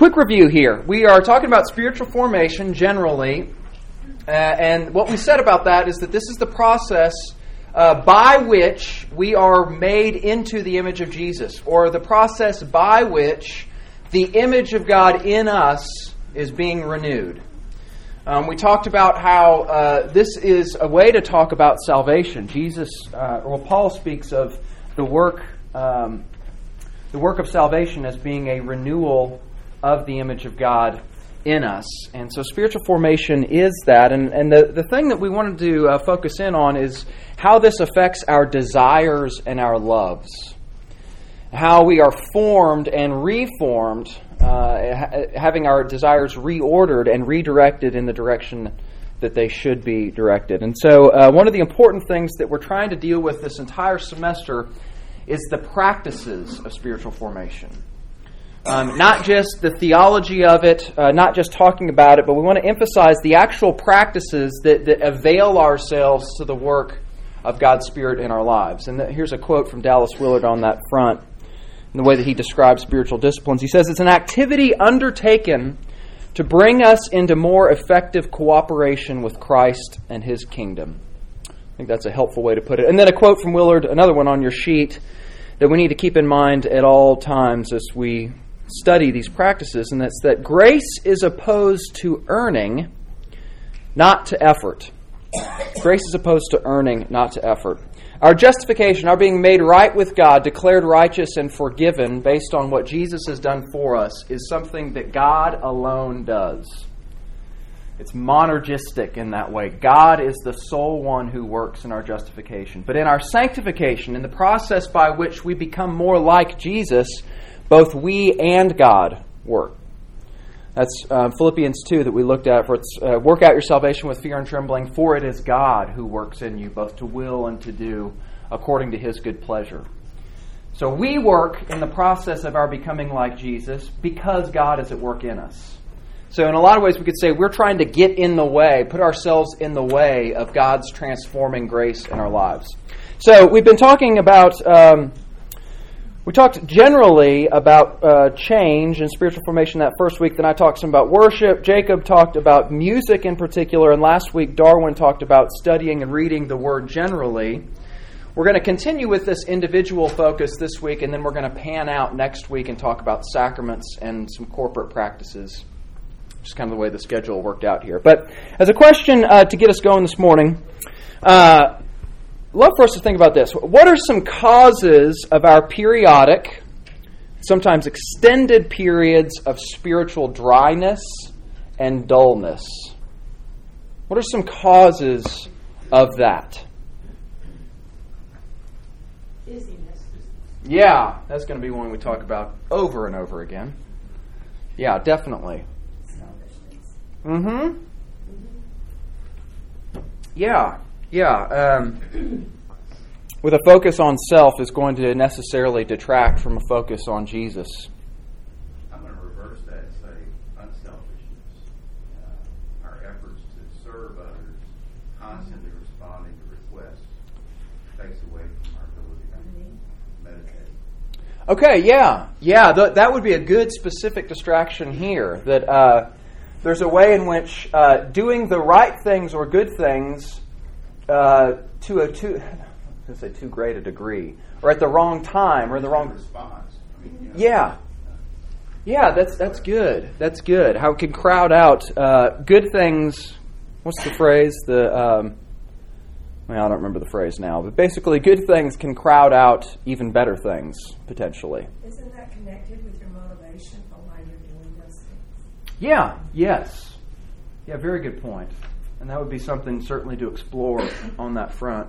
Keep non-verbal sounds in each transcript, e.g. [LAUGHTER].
quick review here. We are talking about spiritual formation generally, uh, and what we said about that is that this is the process uh, by which we are made into the image of Jesus, or the process by which the image of God in us is being renewed. Um, we talked about how uh, this is a way to talk about salvation. Jesus, uh, well, Paul speaks of the work, um, the work of salvation as being a renewal of the image of God in us. And so spiritual formation is that. And, and the, the thing that we wanted to uh, focus in on is how this affects our desires and our loves. How we are formed and reformed, uh, having our desires reordered and redirected in the direction that they should be directed. And so, uh, one of the important things that we're trying to deal with this entire semester is the practices of spiritual formation. Um, not just the theology of it, uh, not just talking about it, but we want to emphasize the actual practices that, that avail ourselves to the work of God's Spirit in our lives. And here's a quote from Dallas Willard on that front, in the way that he describes spiritual disciplines. He says, It's an activity undertaken to bring us into more effective cooperation with Christ and his kingdom. I think that's a helpful way to put it. And then a quote from Willard, another one on your sheet, that we need to keep in mind at all times as we study these practices, and that's that grace is opposed to earning, not to effort. Grace is opposed to earning, not to effort. Our justification, our being made right with God, declared righteous and forgiven based on what Jesus has done for us, is something that God alone does. It's monergistic in that way. God is the sole one who works in our justification. But in our sanctification, in the process by which we become more like Jesus, both we and God work. That's uh, Philippians 2 that we looked at. For uh, work out your salvation with fear and trembling, for it is God who works in you, both to will and to do, according to his good pleasure. So we work in the process of our becoming like Jesus because God is at work in us. So, in a lot of ways, we could say we're trying to get in the way, put ourselves in the way of God's transforming grace in our lives. So, we've been talking about. Um, we talked generally about uh, change and spiritual formation that first week. Then I talked some about worship. Jacob talked about music in particular. And last week, Darwin talked about studying and reading the Word generally. We're going to continue with this individual focus this week, and then we're going to pan out next week and talk about sacraments and some corporate practices. Just kind of the way the schedule worked out here. But as a question uh, to get us going this morning, uh, love for us to think about this. What are some causes of our periodic, sometimes extended periods of spiritual dryness and dullness? What are some causes of that? Yeah, that's going to be one we talk about over and over again. Yeah, definitely. Mm hmm. Yeah. Yeah, um, [CLEARS THROAT] with a focus on self is going to necessarily detract from a focus on Jesus. I'm going to reverse that and say unselfishness. Uh, our efforts to serve others, constantly responding to requests, takes away from our ability to meditate. Okay, yeah, yeah, th- that would be a good specific distraction here. That uh, there's a way in which uh, doing the right things or good things uh, to a too, [LAUGHS] I say too great a degree, or at the wrong time, or in the wrong response. I mean, you know, Yeah, yeah, that's that's good. That's good. How it can crowd out uh, good things. What's the phrase? The um, well, I don't remember the phrase now, but basically, good things can crowd out even better things potentially. Isn't that connected with your motivation for why you're doing those things? Yeah. Yes. Yeah. Very good point. And that would be something certainly to explore on that front.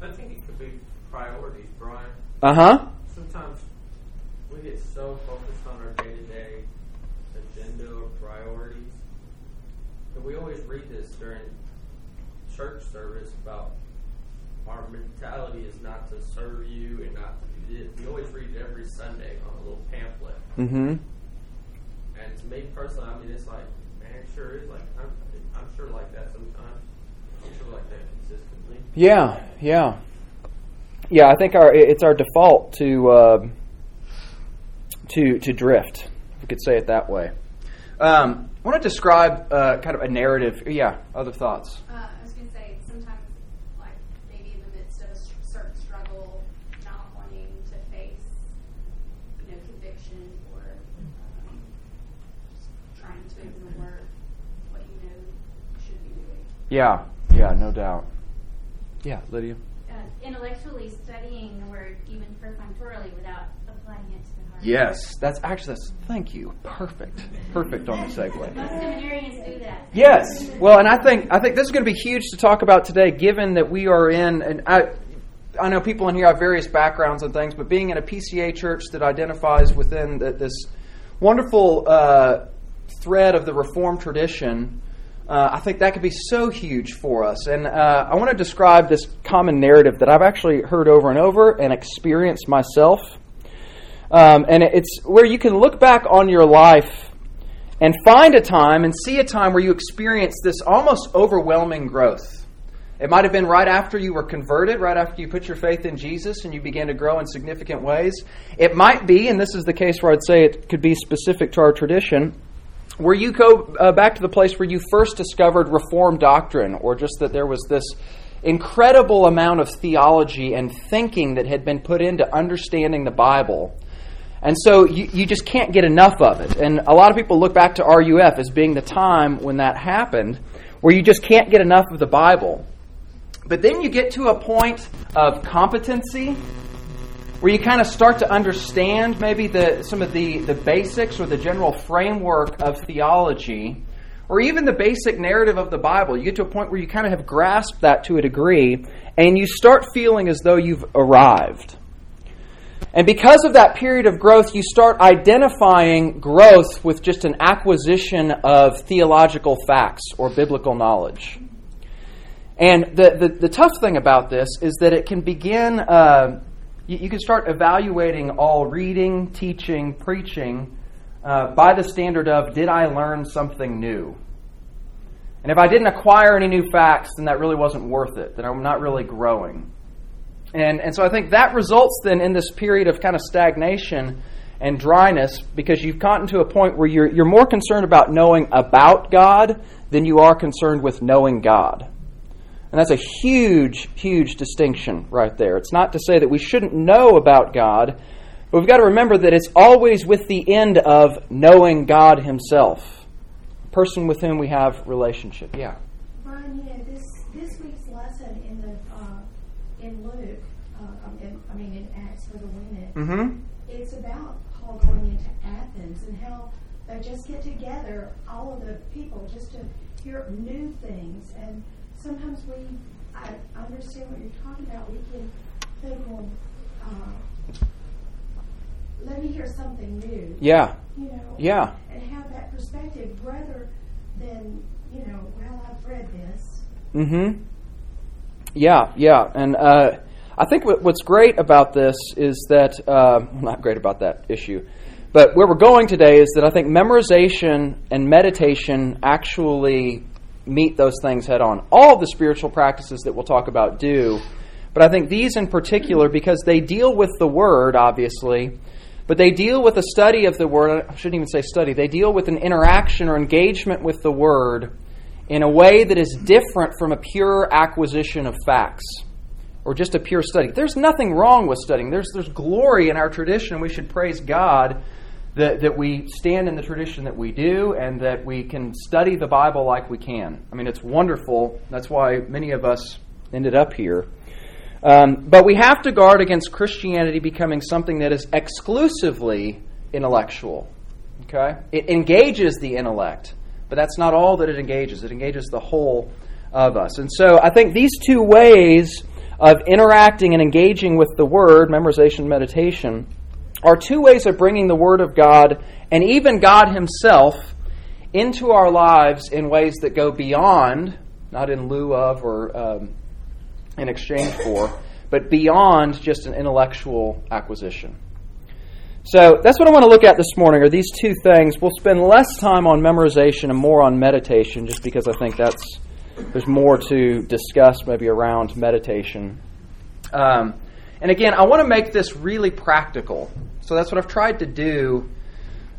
I think it could be priorities, Brian. Uh huh. Sometimes we get so focused on our day to day agenda or priorities. And we always read this during church service about our mentality is not to serve you and not to do this. We always read it every Sunday on a little pamphlet. Mm hmm. And to me personally, I mean, it's like, man, it sure is like, I'm, I'm sure like that sometimes. I'm sure like that consistently. Yeah, yeah, yeah. I think our it's our default to uh, to to drift. You could say it that way. Um, I want to describe uh, kind of a narrative. Yeah, other thoughts? Uh, I was going to say, sometimes, like maybe in the midst of a s- certain struggle, not wanting to face, you know, conviction or um, just trying to ignore what you know you should be doing. Yeah, yeah, no doubt. Yeah, Lydia. uh, intellectually studying the word even perfunctorily without applying it to the heart. Yes, that's actually that's. Thank you. Perfect. Perfect on the segue. [LAUGHS] Most seminarians do that. Yes. Well, and I think I think this is going to be huge to talk about today, given that we are in and I. I know people in here have various backgrounds and things, but being in a PCA church that identifies within the, this wonderful uh, thread of the Reformed tradition, uh, I think that could be so huge for us. And uh, I want to describe this common narrative that I've actually heard over and over and experienced myself. Um, and it's where you can look back on your life and find a time and see a time where you experienced this almost overwhelming growth. It might have been right after you were converted, right after you put your faith in Jesus and you began to grow in significant ways. It might be, and this is the case where I'd say it could be specific to our tradition, where you go uh, back to the place where you first discovered Reformed doctrine, or just that there was this incredible amount of theology and thinking that had been put into understanding the Bible. And so you, you just can't get enough of it. And a lot of people look back to RUF as being the time when that happened, where you just can't get enough of the Bible. But then you get to a point of competency where you kind of start to understand maybe the, some of the, the basics or the general framework of theology, or even the basic narrative of the Bible. You get to a point where you kind of have grasped that to a degree, and you start feeling as though you've arrived. And because of that period of growth, you start identifying growth with just an acquisition of theological facts or biblical knowledge. And the, the, the tough thing about this is that it can begin, uh, you, you, can start evaluating all reading, teaching, preaching uh, by the standard of did I learn something new? And if I didn't acquire any new facts, then that really wasn't worth it, then I'm not really growing. And, and so I think that results then in this period of kind of stagnation and dryness because you've gotten to a point where you're, you're more concerned about knowing about God than you are concerned with knowing God. And that's a huge, huge distinction right there. It's not to say that we shouldn't know about God, but we've got to remember that it's always with the end of knowing God Himself, person with whom we have relationship. Yeah. Brian, you know, this, this week's lesson in the, uh, in Luke, uh, um, in, I mean, in Acts for the Women, Mm-hmm. it's about Paul going into Athens and how they just get together, all of the people, just to hear new things. And sometimes we, I understand what you're talking about. We can think, well, uh, let me hear something new. Yeah. You know. Yeah. And have that perspective rather than you know, well, I've read this. Mm-hmm. Yeah, yeah, and uh, I think what, what's great about this is that uh, not great about that issue, but where we're going today is that I think memorization and meditation actually meet those things head on. All the spiritual practices that we'll talk about do, but I think these in particular because they deal with the word, obviously. But they deal with a study of the word. I shouldn't even say study. They deal with an interaction or engagement with the word in a way that is different from a pure acquisition of facts or just a pure study. There's nothing wrong with studying. There's, there's glory in our tradition, and we should praise God that, that we stand in the tradition that we do and that we can study the Bible like we can. I mean, it's wonderful. That's why many of us ended up here. Um, but we have to guard against Christianity becoming something that is exclusively intellectual. Okay? It engages the intellect, but that's not all that it engages. It engages the whole of us. And so I think these two ways of interacting and engaging with the Word, memorization, meditation, are two ways of bringing the Word of God and even God Himself into our lives in ways that go beyond, not in lieu of or um, in exchange for, but beyond just an intellectual acquisition. So that's what I want to look at this morning are these two things. We'll spend less time on memorization and more on meditation just because I think that's there's more to discuss maybe around meditation. Um, and again, I want to make this really practical. So that's what I've tried to do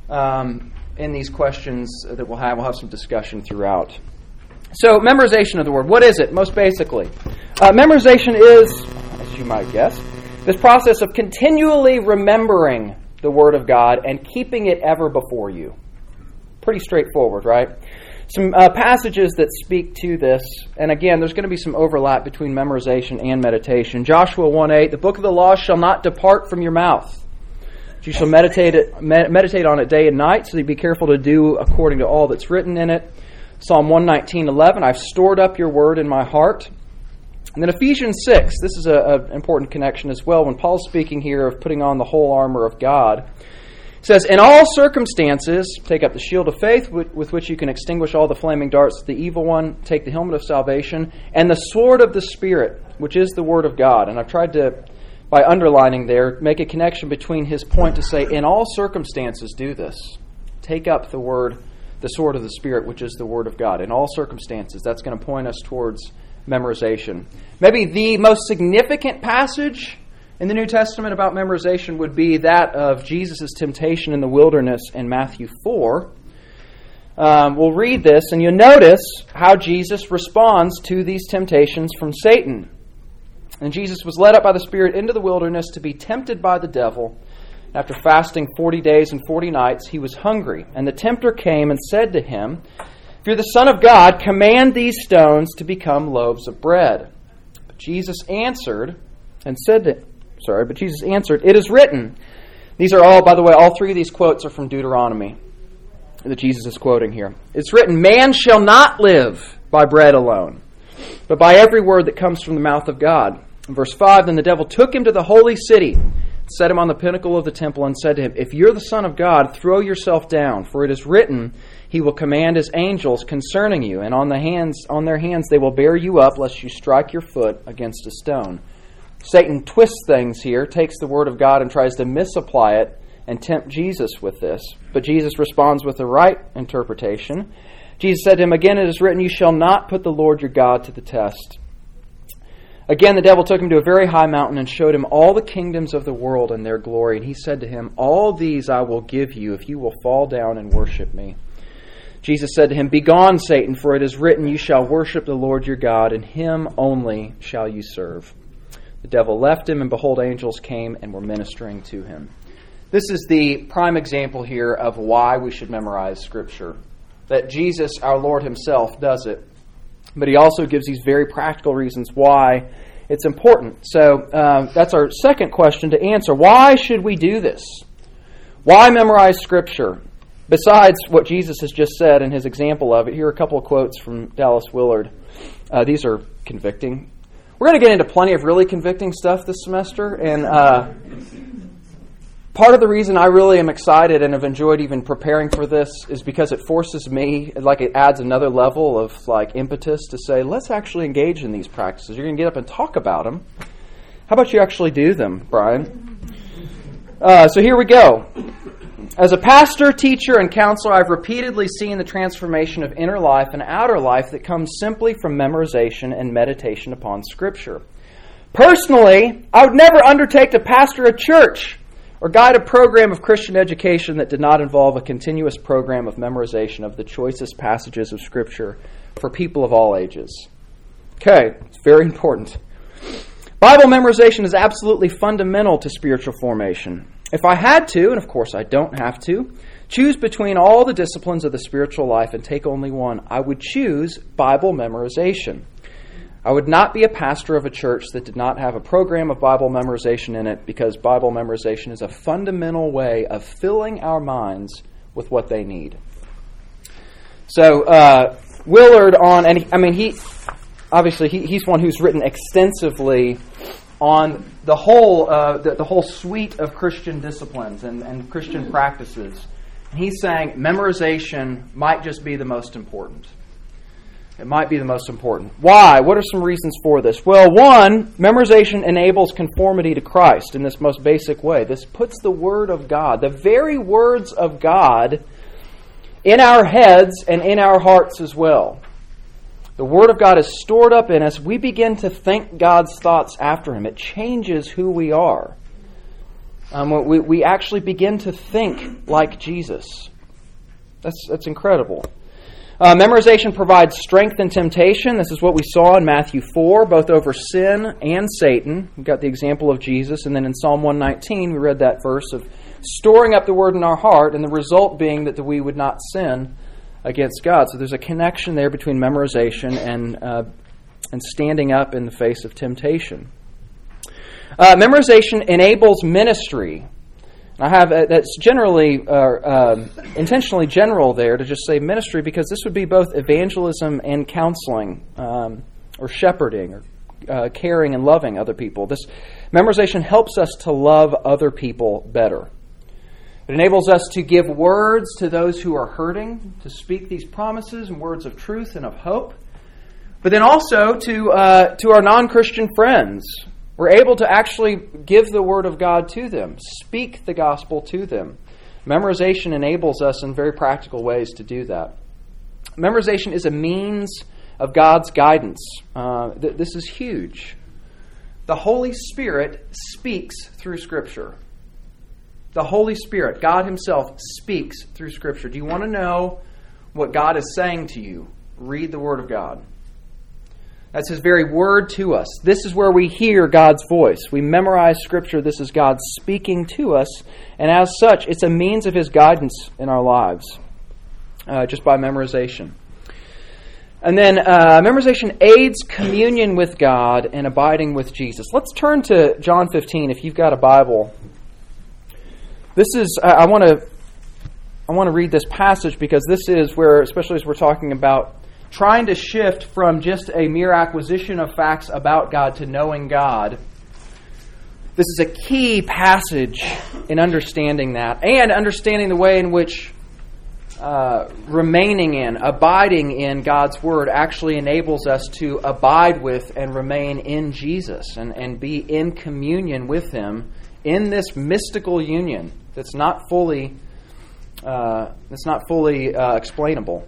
um, in these questions that we'll have. We'll have some discussion throughout. So, memorization of the word. What is it, most basically? Uh, memorization is, as you might guess, this process of continually remembering the Word of God and keeping it ever before you. Pretty straightforward, right? Some uh, passages that speak to this, and again, there's going to be some overlap between memorization and meditation. Joshua 1 8, the book of the law shall not depart from your mouth. You shall meditate, it, meditate on it day and night, so you be careful to do according to all that's written in it. Psalm 119 11, I've stored up your word in my heart. And then Ephesians 6, this is an important connection as well. When Paul's speaking here of putting on the whole armor of God, says, In all circumstances, take up the shield of faith with, with, which you can extinguish all the flaming darts of the evil one, take the helmet of salvation, and the sword of the Spirit, which is the word of God. And I've tried to, by underlining there, make a connection between his point to say, In all circumstances, do this. Take up the word the sword of the Spirit, which is the Word of God. In all circumstances, that's going to point us towards memorization. Maybe the most significant passage in the New Testament about memorization would be that of Jesus' temptation in the wilderness in Matthew 4. Um, we'll read this, and you'll notice how Jesus responds to these temptations from Satan. And Jesus was led up by the Spirit into the wilderness to be tempted by the devil. After fasting 40 days and 40 nights, he was hungry. And the tempter came and said to him, If you're the Son of God, command these stones to become loaves of bread. But Jesus answered and said to, sorry, but Jesus answered, It is written. These are all, by the way, all three of these quotes are from Deuteronomy that Jesus is quoting here. It's written, Man shall not live by bread alone, but by every word that comes from the mouth of God. In verse 5, then the devil took him to the holy city set him on the pinnacle of the temple, and said to him, If you're the Son of God, throw yourself down, for it is written, He will command His angels concerning you, and on, the hands, on their hands they will bear you up, lest you strike your foot against a stone. Satan twists things here, takes the Word of God, and tries to misapply it and tempt Jesus with this. But Jesus responds with the right interpretation. Jesus said to him, Again, it is written, You shall not put the Lord your God to the test. Again, the devil took him to a very high mountain and showed him all the kingdoms of the world and their glory. And he said to him, All these I will give you if you will fall down and worship me. Jesus said to him, Begone, Satan, for it is written, You shall worship the Lord your God, and him only shall you serve. The devil left him, and behold, angels came and were ministering to him. This is the prime example here of why we should memorize Scripture. That Jesus, our Lord Himself, does it. But He also gives these very practical reasons why it's important. So uh, that's our second question to answer. Why should we do this? Why memorize Scripture? Besides what Jesus has just said in his example of it, here are a couple of quotes from Dallas Willard. Uh, these are convicting. We're going to get into plenty of really convicting stuff this semester, and uh, part of the reason I really am excited and have enjoyed even preparing for this is because it forces me, like it adds another level of like impetus to say, let's actually engage in these practices. You're going to get up and talk about them. How about you actually do them, Brian? Uh, so here we go. As a pastor, teacher, and counselor, I've repeatedly seen the transformation of inner life and outer life that comes simply from memorization and meditation upon Scripture. Personally, I would never undertake to pastor a church or guide a program of Christian education that did not involve a continuous program of memorization of the choicest passages of Scripture for people of all ages. Okay, it's very important. Bible memorization is absolutely fundamental to spiritual formation. If I had to, and of course I don't have to, choose between all the disciplines of the spiritual life and take only one, I would choose Bible memorization. I would not be a pastor of a church that did not have a program of Bible memorization in it because Bible memorization is a fundamental way of filling our minds with what they need. So, uh, Willard on, and he, I mean, he obviously he, he's one who's written extensively on the whole uh, the, the, whole suite of Christian disciplines and, and Christian practices. And he's saying memorization might just be the most important. It might be the most important. Why? What are some reasons for this? Well, one, memorization enables conformity to Christ in this most basic way. This puts the Word of God, the very words of God, in our heads and in our hearts as well. The Word of God is stored up in us. We begin to think God's thoughts after Him. It changes who we are. Um, we, we actually begin to think like Jesus. That's, that's incredible. Uh, memorization provides strength in temptation. This is what we saw in Matthew 4, both over sin and Satan. We got the example of Jesus. And then in Psalm 119, we read that verse of storing up the word in our heart, and the result being that we would not sin against God. So there's a connection there between memorization and, uh, and standing up in the face of temptation. Uh, memorization enables ministry. I have uh, that's generally uh, uh, intentionally general there to just say ministry because this would be both evangelism and counseling um, or shepherding or uh, caring and loving other people. This memorization helps us to love other people better. It enables us to give words to those who are hurting, to speak these promises and words of truth and of hope, but then also to, uh, to our non Christian friends. We're able to actually give the Word of God to them, speak the gospel to them. Memorization enables us in very practical ways to do that. Memorization is a means of God's guidance. Uh, th- this is huge. The Holy Spirit speaks through Scripture. The Holy Spirit, God Himself, speaks through Scripture. Do you want to know what God is saying to you? Read the Word of God. That's His very Word to us. This is where we hear God's voice. We memorize Scripture. This is God speaking to us. And as such, it's a means of His guidance in our lives uh, just by memorization. And then uh, memorization aids communion with God and abiding with Jesus. Let's turn to John 15 if you've got a Bible. This is I want to I want to read this passage because this is where especially as we're talking about trying to shift from just a mere acquisition of facts about God to knowing God. This is a key passage in understanding that and understanding the way in which uh, remaining in, abiding in God's Word actually enables us to abide with and remain in Jesus and, and be in communion with Him in this mystical union that's not fully uh, that's not fully uh, explainable.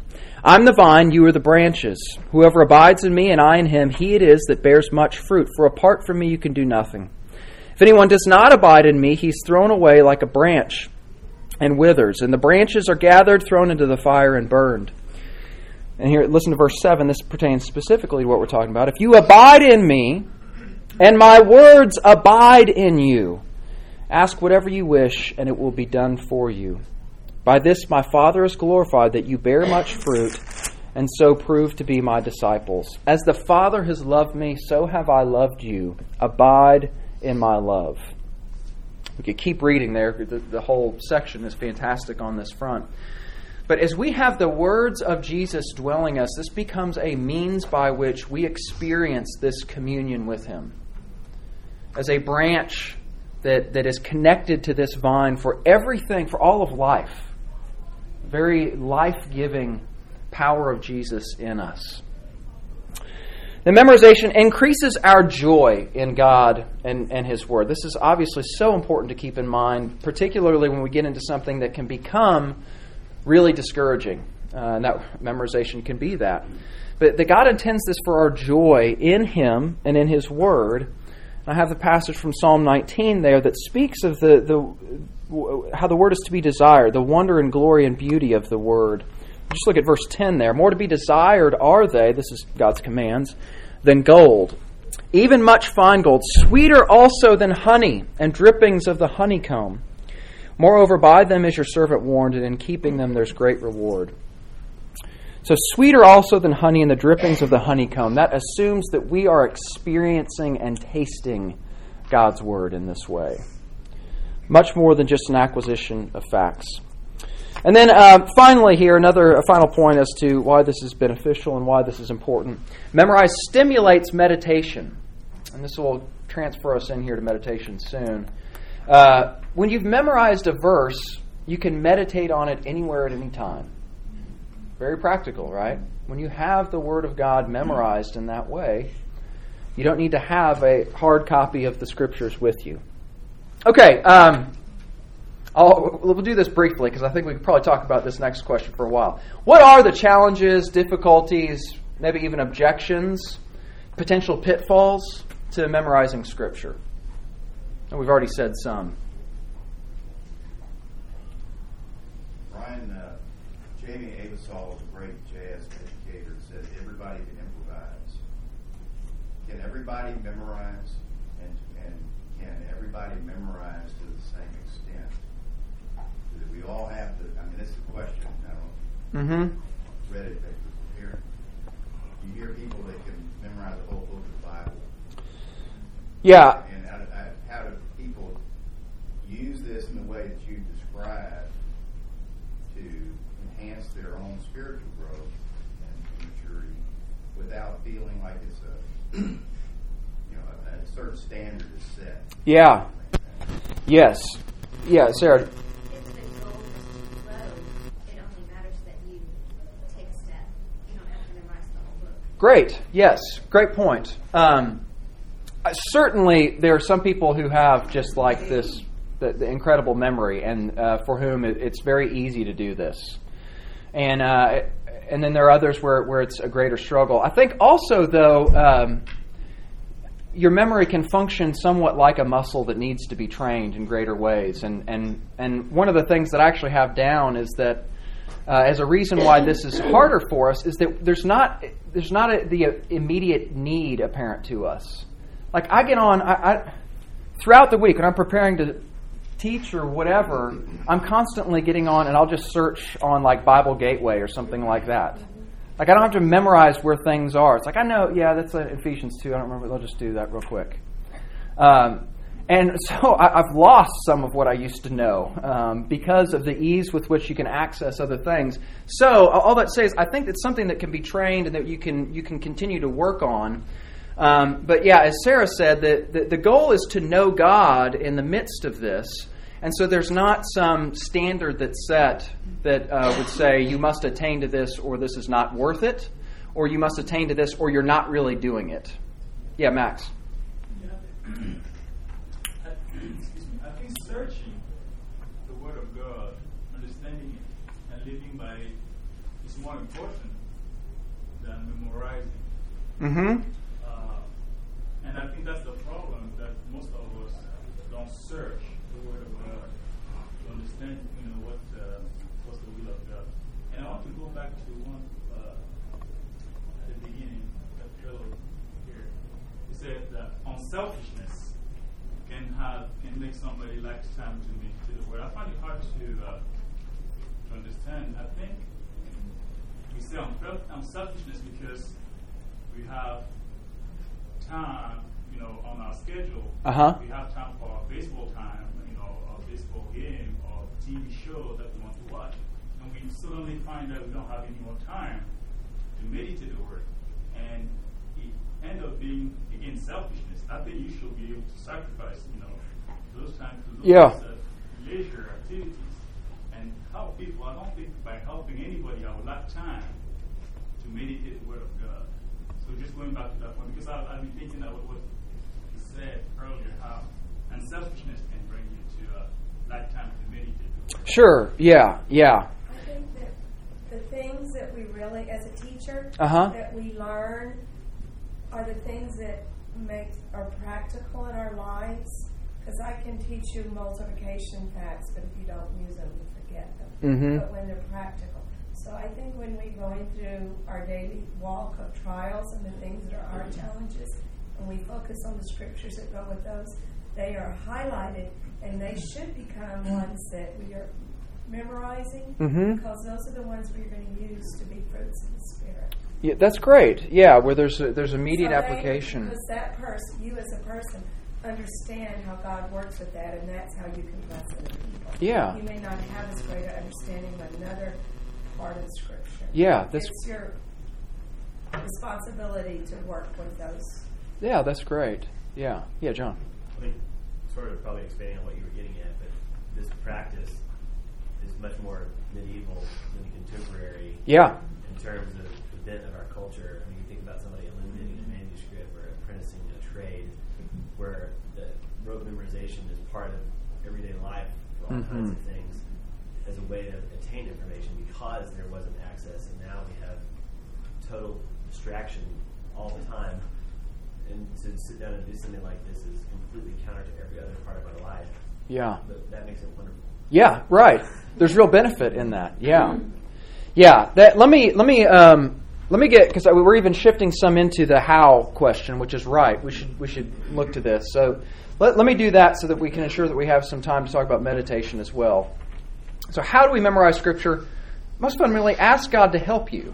I'm the vine, you are the branches. Whoever abides in me and I in him, he it is that bears much fruit, for apart from me you can do nothing. If anyone does not abide in me, he's thrown away like a branch and withers, and the branches are gathered, thrown into the fire, and burned. And here, listen to verse 7. This pertains specifically to what we're talking about. If you abide in me, and my words abide in you, ask whatever you wish, and it will be done for you. By this my Father is glorified, that you bear much fruit, and so prove to be my disciples. As the Father has loved me, so have I loved you. Abide in my love. We could keep reading there. The, the whole section is fantastic on this front. But as we have the words of Jesus dwelling us, this becomes a means by which we experience this communion with Him. As a branch that, that is connected to this vine for everything, for all of life. Very life giving power of Jesus in us. The memorization increases our joy in God and, and His Word. This is obviously so important to keep in mind, particularly when we get into something that can become really discouraging. Uh, and that memorization can be that. But that God intends this for our joy in Him and in His Word. I have the passage from Psalm 19 there that speaks of the, the how the Word is to be desired, the wonder and glory and beauty of the Word. Just look at verse 10 there. More to be desired are they, this is God's commands, than gold, even much fine gold, sweeter also than honey and drippings of the honeycomb. Moreover, by them is your servant warned, and in keeping them there's great reward. So, sweeter also than honey and the drippings of the honeycomb. That assumes that we are experiencing and tasting God's word in this way. Much more than just an acquisition of facts. And then uh, finally, here, another final point as to why this is beneficial and why this is important. Memorize stimulates meditation. And this will transfer us in here to meditation soon. Uh, when you've memorized a verse, you can meditate on it anywhere at any time. Very practical, right? When you have the Word of God memorized in that way, you don't need to have a hard copy of the Scriptures with you. Okay, um, we'll do this briefly because I think we could probably talk about this next question for a while. What are the challenges, difficulties, maybe even objections, potential pitfalls to memorizing Scripture? And we've already said some. Brian, uh, Jamey Aebersold is a great jazz educator, said everybody can improvise. Can everybody memorize? And, and can everybody memorize to the same extent? Do we all have to, I mean, is a question, I don't, Mm-hmm. read it, were prepared. You hear people that can memorize a whole book of the Bible. Yeah. And how- how do people use this in the way that you described to enhance their own spiritual growth and maturity without feeling like it's a, you know, a, a certain standard is set? Yeah. Yes. Yeah, Sarah. If the goal is to grow, it only matters that you take a step. You don't have to memorize the whole book. Great. Yes. Great point. Um, uh, certainly, there are some people who have just like this the, the incredible memory, and uh, for whom it, it's very easy to do this. And uh, and then there are others where where it's a greater struggle. I think also though. Um, your memory can function somewhat like a muscle that needs to be trained in greater ways. And, and, and one of the things that I actually have down is that uh, as a reason why this is harder for us is that there's not, there's not a, the immediate need apparent to us. Like I get on, I, I, throughout the week when I'm preparing to teach or whatever, I'm constantly getting on and I'll just search on like Bible Gateway or something like that. Like I don't have to memorize where things are. It's like I know, yeah, that's Ephesians two. I don't remember. I'll just do that real quick. Um, and so I, I've lost some of what I used to know um, because of the ease with which you can access other things. So all that says, I think it's something that can be trained and that you can you can continue to work on. Um, but yeah, as Sarah said, the, the the goal is to know God in the midst of this. And so there's not some standard that's set that uh, would say you must attain to this or this is not worth it, or you must attain to this or you're not really doing it. Yeah, Max. I, excuse me, I think searching the Word of God, understanding it, and living by it is more important than memorizing. Mm-hmm. Uh, and I think that's the problem that most of us don't search the Word of God to understand, you know, what uh, what's the will of God. And I want to go back to one uh, at the beginning, that fellow here. He said that unselfishness can have can make somebody lifetime to me to the Word. I find it hard to uh, to understand. I think we say unselfishness because we have time, you know, on our schedule. Uh-huh. We have time for our baseball time, you know, our baseball game TV show that we want to watch. And we suddenly find that we don't have any more time to meditate the word. And it end up being, again, selfishness. I think you should be able to sacrifice, you know, those times to those Yeah. uh, leisure activities and help people. I don't think by helping anybody I would lack time to meditate the Word of God. So just going back to that point, because I, I've been thinking about what you said earlier, how unselfishness can bring you to a lifetime to meditate. Sure. Yeah. Yeah. I think that the things that we really, as a teacher, Uh-huh. that we learn are the things that make are practical in our lives. Because I can teach you multiplication facts, but if you don't use them, you forget them. Mhm. But when they're practical. So I think when we're going through our daily walk of trials and the things that are our challenges, and we focus on the scriptures that go with those, they are highlighted and they should become ones that we are memorizing Mhm. because those are the ones we're going to use to be fruits of the spirit. Yeah, that's great. Yeah, where there's a, there's immediate So they- application. Because that person, you as a person, understand how God works with that, and that's how you can bless other people. Yeah. You may not have as great an understanding of another part of scripture. Yeah, that's- it's your responsibility to work with those. Yeah, that's great. Yeah. Yeah, John. I think, sort of probably expanding on what you were getting at, but this practice is much more medieval than contemporary Yeah. in terms of the bent of our culture. I mean, you think about somebody eliminating a manuscript or apprenticing a trade, where the rote memorization is part of everyday life for all kinds mm-hmm. of things as a way to attain information because there wasn't access, and now we have total distraction all the time. And to sit down and do something like this is completely counter to every other part of our life. Yeah. But that makes it wonderful. Yeah, right. There's real benefit in that. Yeah, yeah. That let me let me um, let me get because we're even shifting some into the how question, which is right. We should we should look to this. So let let me do that so that we can ensure that we have some time to talk about meditation as well. So how do we memorize Scripture? Most fundamentally, ask God to help you.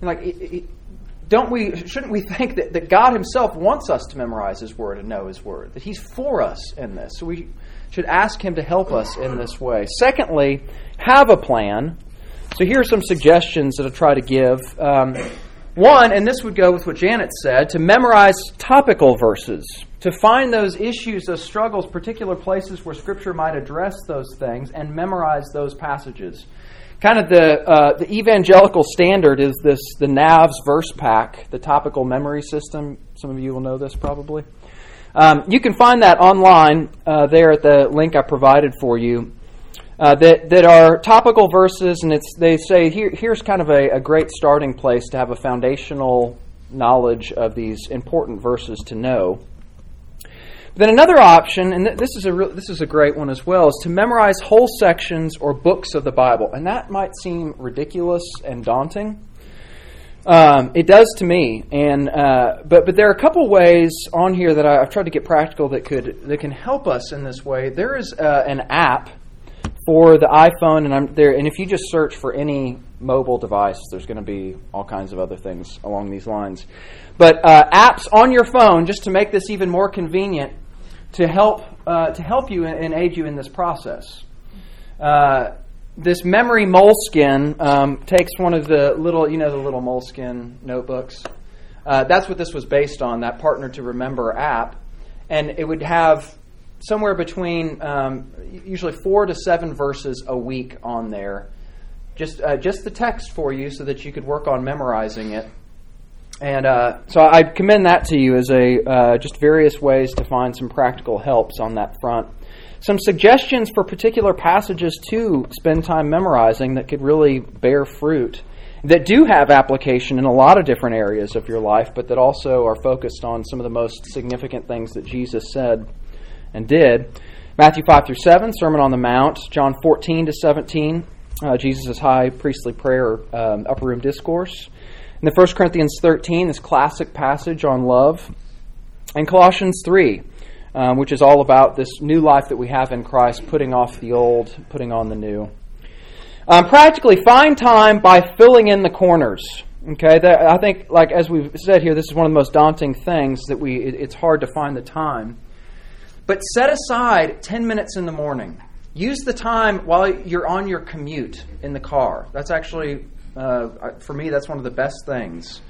Like. It, it, don't we shouldn't we think that, that God himself wants us to memorize his word and know his word that he's for us in this? So we should ask him to help us in this way. Secondly have a plan. So here are some suggestions that i try to give. Um, one and this would go with what janet said to memorize topical verses to find those issues those struggles particular places where scripture might address those things and memorize those passages kind of the uh, the evangelical standard is this the NAVS verse pack, the topical memory system. Some of you will know this probably. Um, you can find that online uh, there at the link I provided for you. Uh, that that are topical verses, and it's they say here here's kind of a, a great starting place to have a foundational knowledge of these important verses to know. Then another option, and th- this is a this is a great one as well, is to memorize whole sections or books of the Bible, and that might seem ridiculous and daunting. Um, it does to me, and uh, but but there are a couple ways on here that I, have tried to get practical that could that can help us in this way. There is uh, an app for the iPhone, and I'm there. And if you just search for any mobile device, there's going to be all kinds of other things along these lines. But uh, apps on your phone, just to make this even more convenient, to help uh, to help you and aid you in this process. Uh, this memory Moleskine um, takes one of the little, you know, the little Moleskine notebooks. Uh, that's what this was based on. That partner to remember app, and it would have somewhere between um, usually four to seven verses a week on there. Just uh, just the text for you, so that you could work on memorizing it. And uh, so I commend that to you as a uh, just various ways to find some practical helps on that front. Some suggestions for particular passages to spend time memorizing that could really bear fruit, that do have application in a lot of different areas of your life, but that also are focused on some of the most significant things that Jesus said and did. Matthew 5 through 7, Sermon on the Mount, John 14 to 17, uh, Jesus' high priestly prayer, um, upper room discourse. And then 1 Corinthians 13, this classic passage on love. And Colossians 3, um, which is all about this new life that we have in Christ, putting off the old, putting on the new. Um, practically, find time by filling in the corners. Okay, that, I think, like as we've said here, this is one of the most daunting things that we. It, it's hard to find the time. But set aside ten minutes in the morning. Use the time while you're on your commute in the car. That's actually uh, for me, that's one of the best things.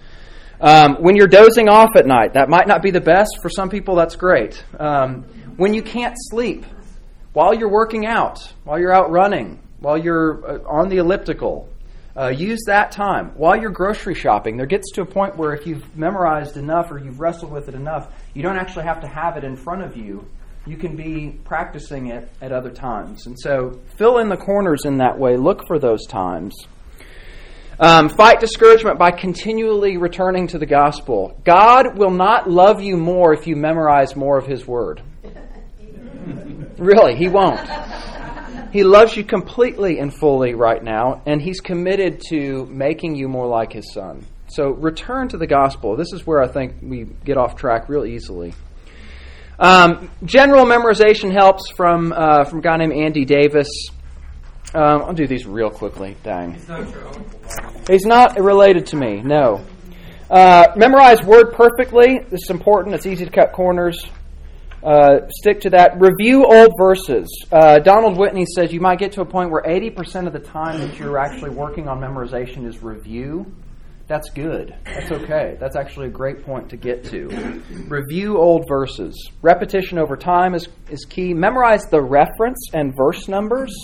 Um, when you're dozing off at night, that might not be the best. For some people, that's great. Um, when you can't sleep, while you're working out, while you're out running, while you're uh, on the elliptical, uh, use that time. While you're grocery shopping, there gets to a point where if you've memorized enough or you've wrestled with it enough, you don't actually have to have it in front of you. You can be practicing it at other times. And so fill in the corners in that way. Look for those times. Um, fight discouragement by continually returning to the gospel. God will not love you more if you memorize more of His Word. really, He won't. He loves you completely and fully right now, and He's committed to making you more like His Son. So return to the gospel. This is where I think we get off track real easily. Um, general memorization helps from uh, from a guy named Andy Davis. Um, I'll do these real quickly. Dang. He's not. He's not related to me, no. Uh, memorize word perfectly. This is important. It's easy to cut corners. Uh, stick to that. Review old verses. Uh, Donald Whitney says you might get to a point where 80% of the time that you're actually working on memorization is review. That's good. That's okay. That's actually a great point to get to. Review old verses. Repetition over time is, is key. Memorize the reference and verse numbers.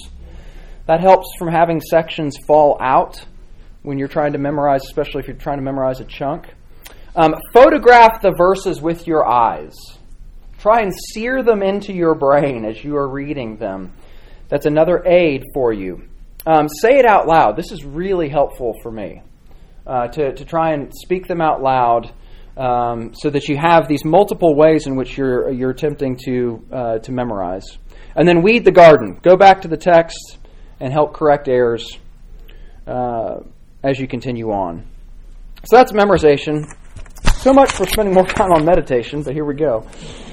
That helps from having sections fall out when you're trying to memorize, especially if you're trying to memorize a chunk. Um, photograph the verses with your eyes. Try and sear them into your brain as you are reading them. That's another aid for you. Um, say it out loud. This is really helpful for me uh, to, to try and speak them out loud um, so that you have these multiple ways in which you're, you're attempting to, uh, to memorize. And then weed the garden. Go back to the text and help correct errors uh, as you continue on. So that's memorization. So much for spending more [LAUGHS] time on meditation, but here we go.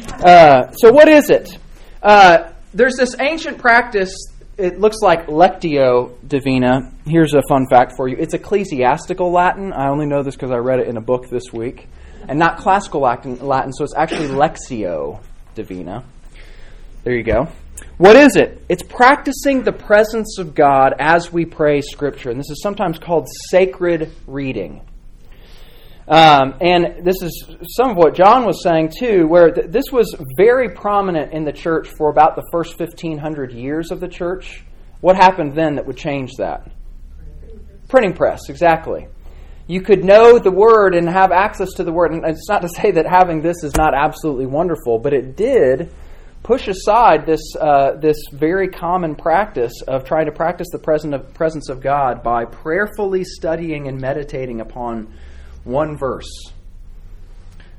Uh, so, what is it? Uh, there's this ancient practice. It looks like Lectio Divina. Here's a fun fact for you it's ecclesiastical Latin. I only know this because I read it in a book this week. And not classical Latin, Latin so it's actually Lectio Divina. There you go. What is it? It's practicing the presence of God as we pray Scripture. And this is sometimes called sacred reading. Um, and this is some of what John was saying too, where th- this was very prominent in the church for about the first 1500 years of the church. What happened then that would change that? Printing press, exactly. You could know the word and have access to the word. And it's not to say that having this is not absolutely wonderful, but it did push aside this, uh, this very common practice of trying to practice the presence of God by prayerfully studying and meditating upon one verse.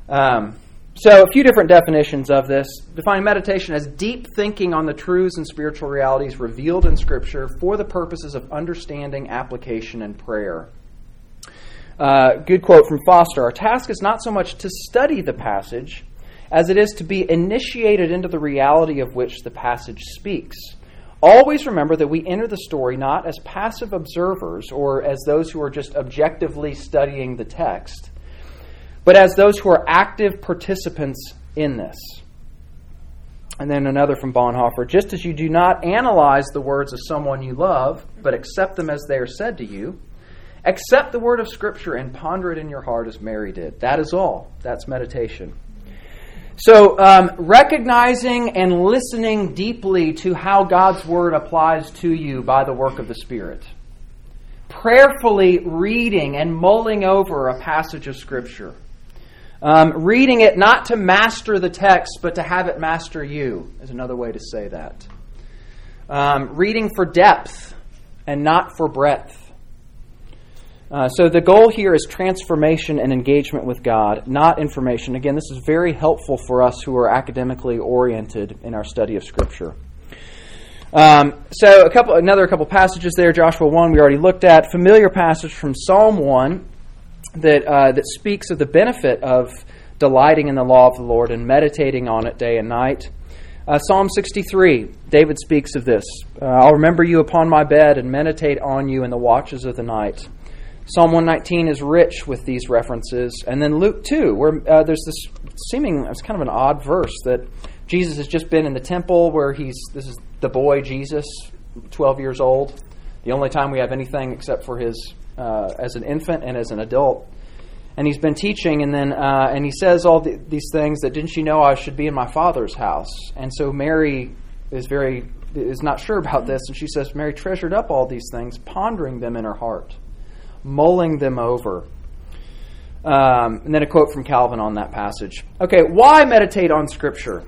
Um, so, a few different definitions of this. Define meditation as deep thinking on the truths and spiritual realities revealed in Scripture for the purposes of understanding, application, and prayer. Uh, good quote from Foster Our task is not so much to study the passage as it is to be initiated into the reality of which the passage speaks. Always remember that we enter the story not as passive observers or as those who are just objectively studying the text, but as those who are active participants in this. And then another from Bonhoeffer just as you do not analyze the words of someone you love, but accept them as they are said to you, accept the word of Scripture and ponder it in your heart as Mary did. That is all. That's meditation. So, um, recognizing and listening deeply to how God's Word applies to you by the work of the Spirit. Prayerfully reading and mulling over a passage of Scripture. Um, reading it not to master the text, but to have it master you, is another way to say that. Um, reading for depth and not for breadth. Uh, so the goal here is transformation and engagement with God, not information. Again, this is very helpful for us who are academically oriented in our study of Scripture. Um, so a couple, another couple passages there. Joshua one we already looked at. Familiar passage from Psalm one that uh, that speaks of the benefit of delighting in the law of the Lord and meditating on it day and night. Uh, Psalm 63, David speaks of this. Uh, I'll remember you upon my bed and meditate on you in the watches of the night. Psalm 119 is rich with these references. And then Luke 2, where uh, there's this seeming, it's kind of an odd verse that Jesus has just been in the temple where he's, this is the boy Jesus, 12 years old. The only time we have anything except for his, uh, as an infant and as an adult. And he's been teaching, and then, uh, and he says all the, these things that, didn't you know I should be in my father's house? And so Mary is very, is not sure about this, and she says, Mary treasured up all these things, pondering them in her heart mulling them over. Um, and then a quote from Calvin on that passage. Okay, why meditate on Scripture?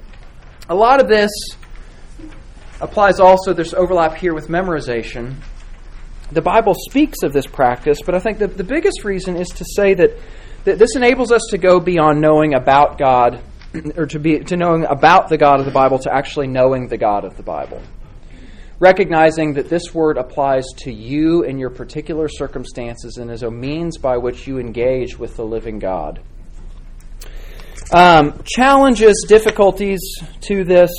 A lot of this applies also, there's overlap here with memorization. The Bible speaks of this practice, but I think that the biggest reason is to say that, that this enables us to go beyond knowing about God, [CLEARS THROAT] or to, be, to knowing about the God of the Bible, to actually knowing the God of the Bible recognizing that this word applies to you and your particular circumstances and is a means by which you engage with the living God. Um, challenges, difficulties to this.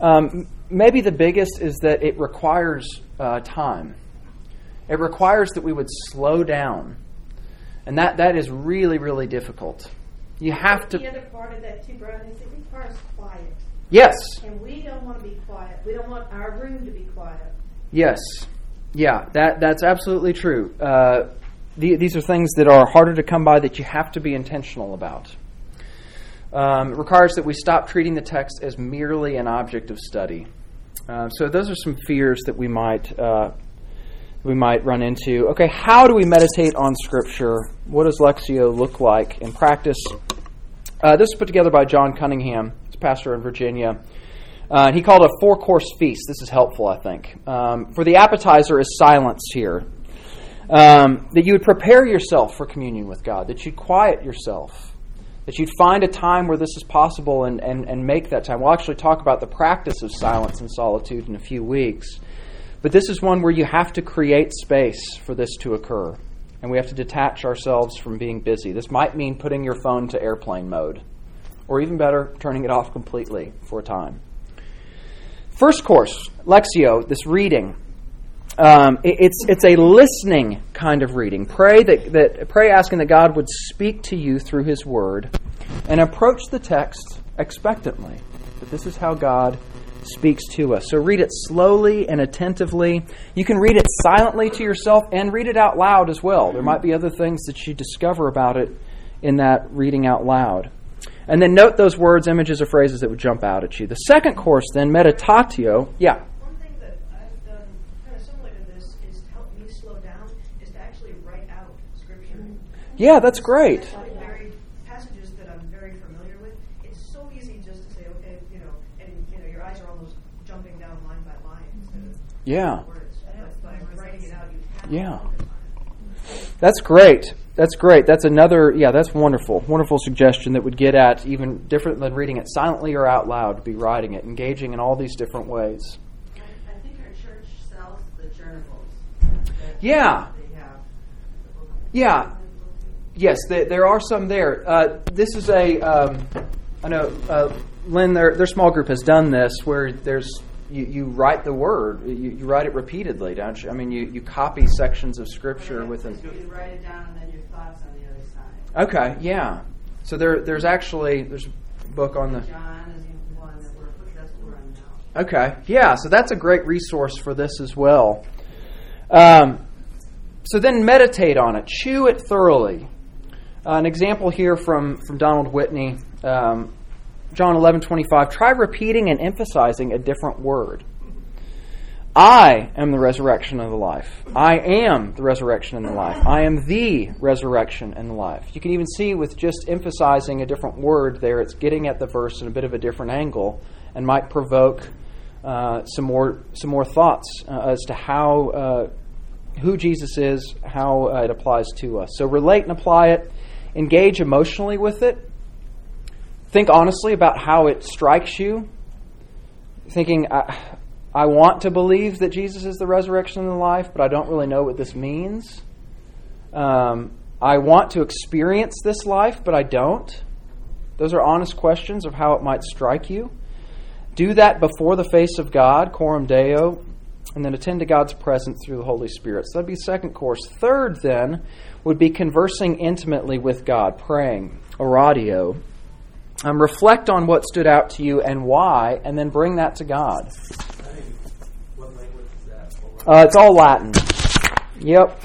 Um, maybe the biggest is that it requires uh, time. It requires that we would slow down. And that, that is really, really difficult. You have to. The other part of that, too, Brian, is it requires quiet. Yes. And we don't want to be quiet. We don't want our room to be quiet. Yes. Yeah, that that's absolutely true. Uh, the, these are things that are harder to come by that you have to be intentional about. Um, it requires that we stop treating the text as merely an object of study. Uh, so those are some fears that we might uh, we might run into. Okay, how do we meditate on Scripture? What does Lectio look like in practice? Uh, this was put together by John Cunningham, he's pastor in Virginia. Uh, he called a four course feast. This is helpful, I think. Um, for the appetizer is silence here. Um, that you would prepare yourself for communion with God, that you'd quiet yourself, that you'd find a time where this is possible and, and, and make that time. We'll actually talk about the practice of silence and solitude in a few weeks. But this is one where you have to create space for this to occur. And we have to detach ourselves from being busy. This might mean putting your phone to airplane mode, or even better, turning it off completely for a time. First course, Lectio, this reading. Um, it, it's it's a listening kind of reading. Pray that, that pray asking that God would speak to you through His Word, and approach the text expectantly. That this is how God speaks to us. So read it slowly and attentively. You can read it silently to yourself and read it out loud as well. There might be other things that you discover about it in that reading out loud. And then note those words, images, or phrases that would jump out at you. The second course, then, meditatio. Yeah. One thing that I've done kind of similar to this is to help me slow down is to actually write out scripture. Yeah, that's great. Like very passages that I'm very familiar with. It's so easy just to say, okay, you know, and you know, your eyes are almost jumping down line by line instead of Yeah. words. But by writing it out, you Yeah. to focus on it. That's great. That's great. That's another, yeah, that's wonderful. Wonderful suggestion that would get at even different than reading it silently or out loud, to be writing it, engaging in all these different ways. I think our church sells the journals. Yeah. Yeah. Yes, there, there are some there. Uh, this is a, um, I know, uh, Lynn, their, their small group has done this where there's, you, you write the word, you, you write it repeatedly, don't you? I mean, you, you copy sections of Scripture with an. You write it down and then your thoughts on the other side. Okay, yeah. So there, there's actually there's a book on the. John is the one that we're, that's we're on now. Okay, yeah. So that's a great resource for this as well. Um, so then meditate on it, chew it thoroughly. Uh, an example here from from Donald Whitney, um, John eleven twenty five. Try repeating and emphasizing a different word. I am the resurrection of the life. I am the resurrection and the life. I am the resurrection and the life. You can even see with just emphasizing a different word there, it's getting at the verse in a bit of a different angle and might provoke uh, some more some more thoughts uh, as to how uh, who Jesus is, how uh, it applies to us. So relate and apply it. Engage emotionally with it. Think honestly about how it strikes you. Thinking, I, I want to believe that Jesus is the resurrection and the life, but I don't really know what this means. Um, I want to experience this life, but I don't. Those are honest questions of how it might strike you. Do that before the face of God, coram deo, and then attend to God's presence through the Holy Spirit. So that'd be second course. Third, then, would be conversing intimately with God, praying, oratio. Um, reflect on what stood out to you and why, and then bring that to God. Uh, it's all Latin. Yep.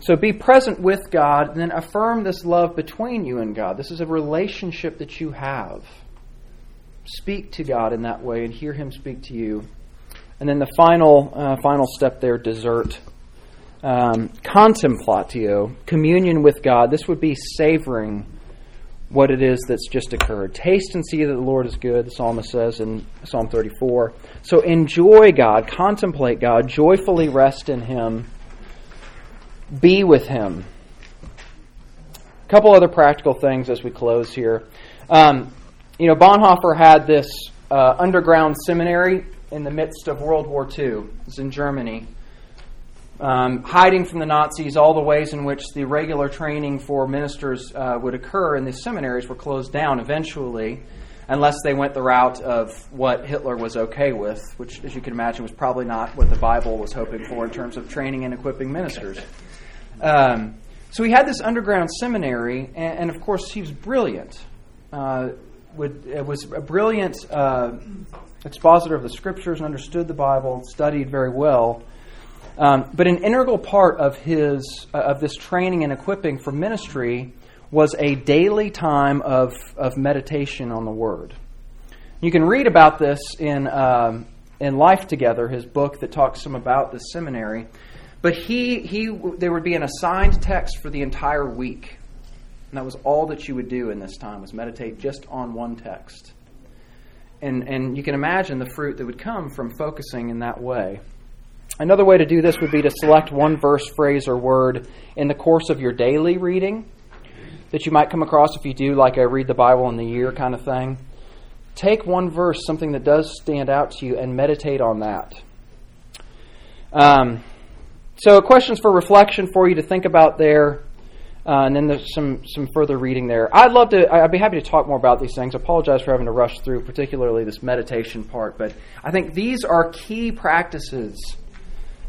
So be present with God, and then affirm this love between you and God. This is a relationship that you have. Speak to God in that way and hear Him speak to you. And then the final, uh, final step there, dessert. Um, contemplatio, communion with God. This would be savoring what it is that's just occurred. Taste and see that the Lord is good, the psalmist says in Psalm 34. So enjoy God, contemplate God, joyfully rest in Him, be with Him. A couple other practical things as we close here. Um, you know, Bonhoeffer had this uh, underground seminary in the midst of World War II. It's in Germany. Um, hiding from the Nazis, all the ways in which the regular training for ministers uh, would occur in these seminaries were closed down eventually, unless they went the route of what Hitler was okay with, which, as you can imagine, was probably not what the Bible was hoping for in terms of training and equipping ministers. Um, so he had this underground seminary, and, and of course, he was brilliant. Uh, would, it was a brilliant uh, expositor of the scriptures and understood the Bible, studied very well. Um, but an integral part of his uh, of this training and equipping for ministry was a daily time of of meditation on the Word. You can read about this in um, in Life Together, his book that talks some about the seminary. But he he there would be an assigned text for the entire week, and that was all that you would do in this time was meditate just on one text. And and you can imagine the fruit that would come from focusing in that way. Another way to do this would be to select one verse, phrase, or word in the course of your daily reading that you might come across if you do like a read the Bible in the year kind of thing. Take one verse, something that does stand out to you, and meditate on that. Um, so, questions for reflection for you to think about there. Uh, and then there's some, some further reading there. I'd love to, I'd be happy to talk more about these things. I apologize for having to rush through, particularly this meditation part, but I think these are key practices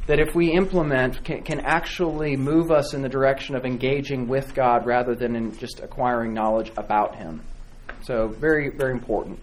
that if we implement can, can actually move us in the direction of engaging with God rather than in just acquiring knowledge about Him. So, very, very important.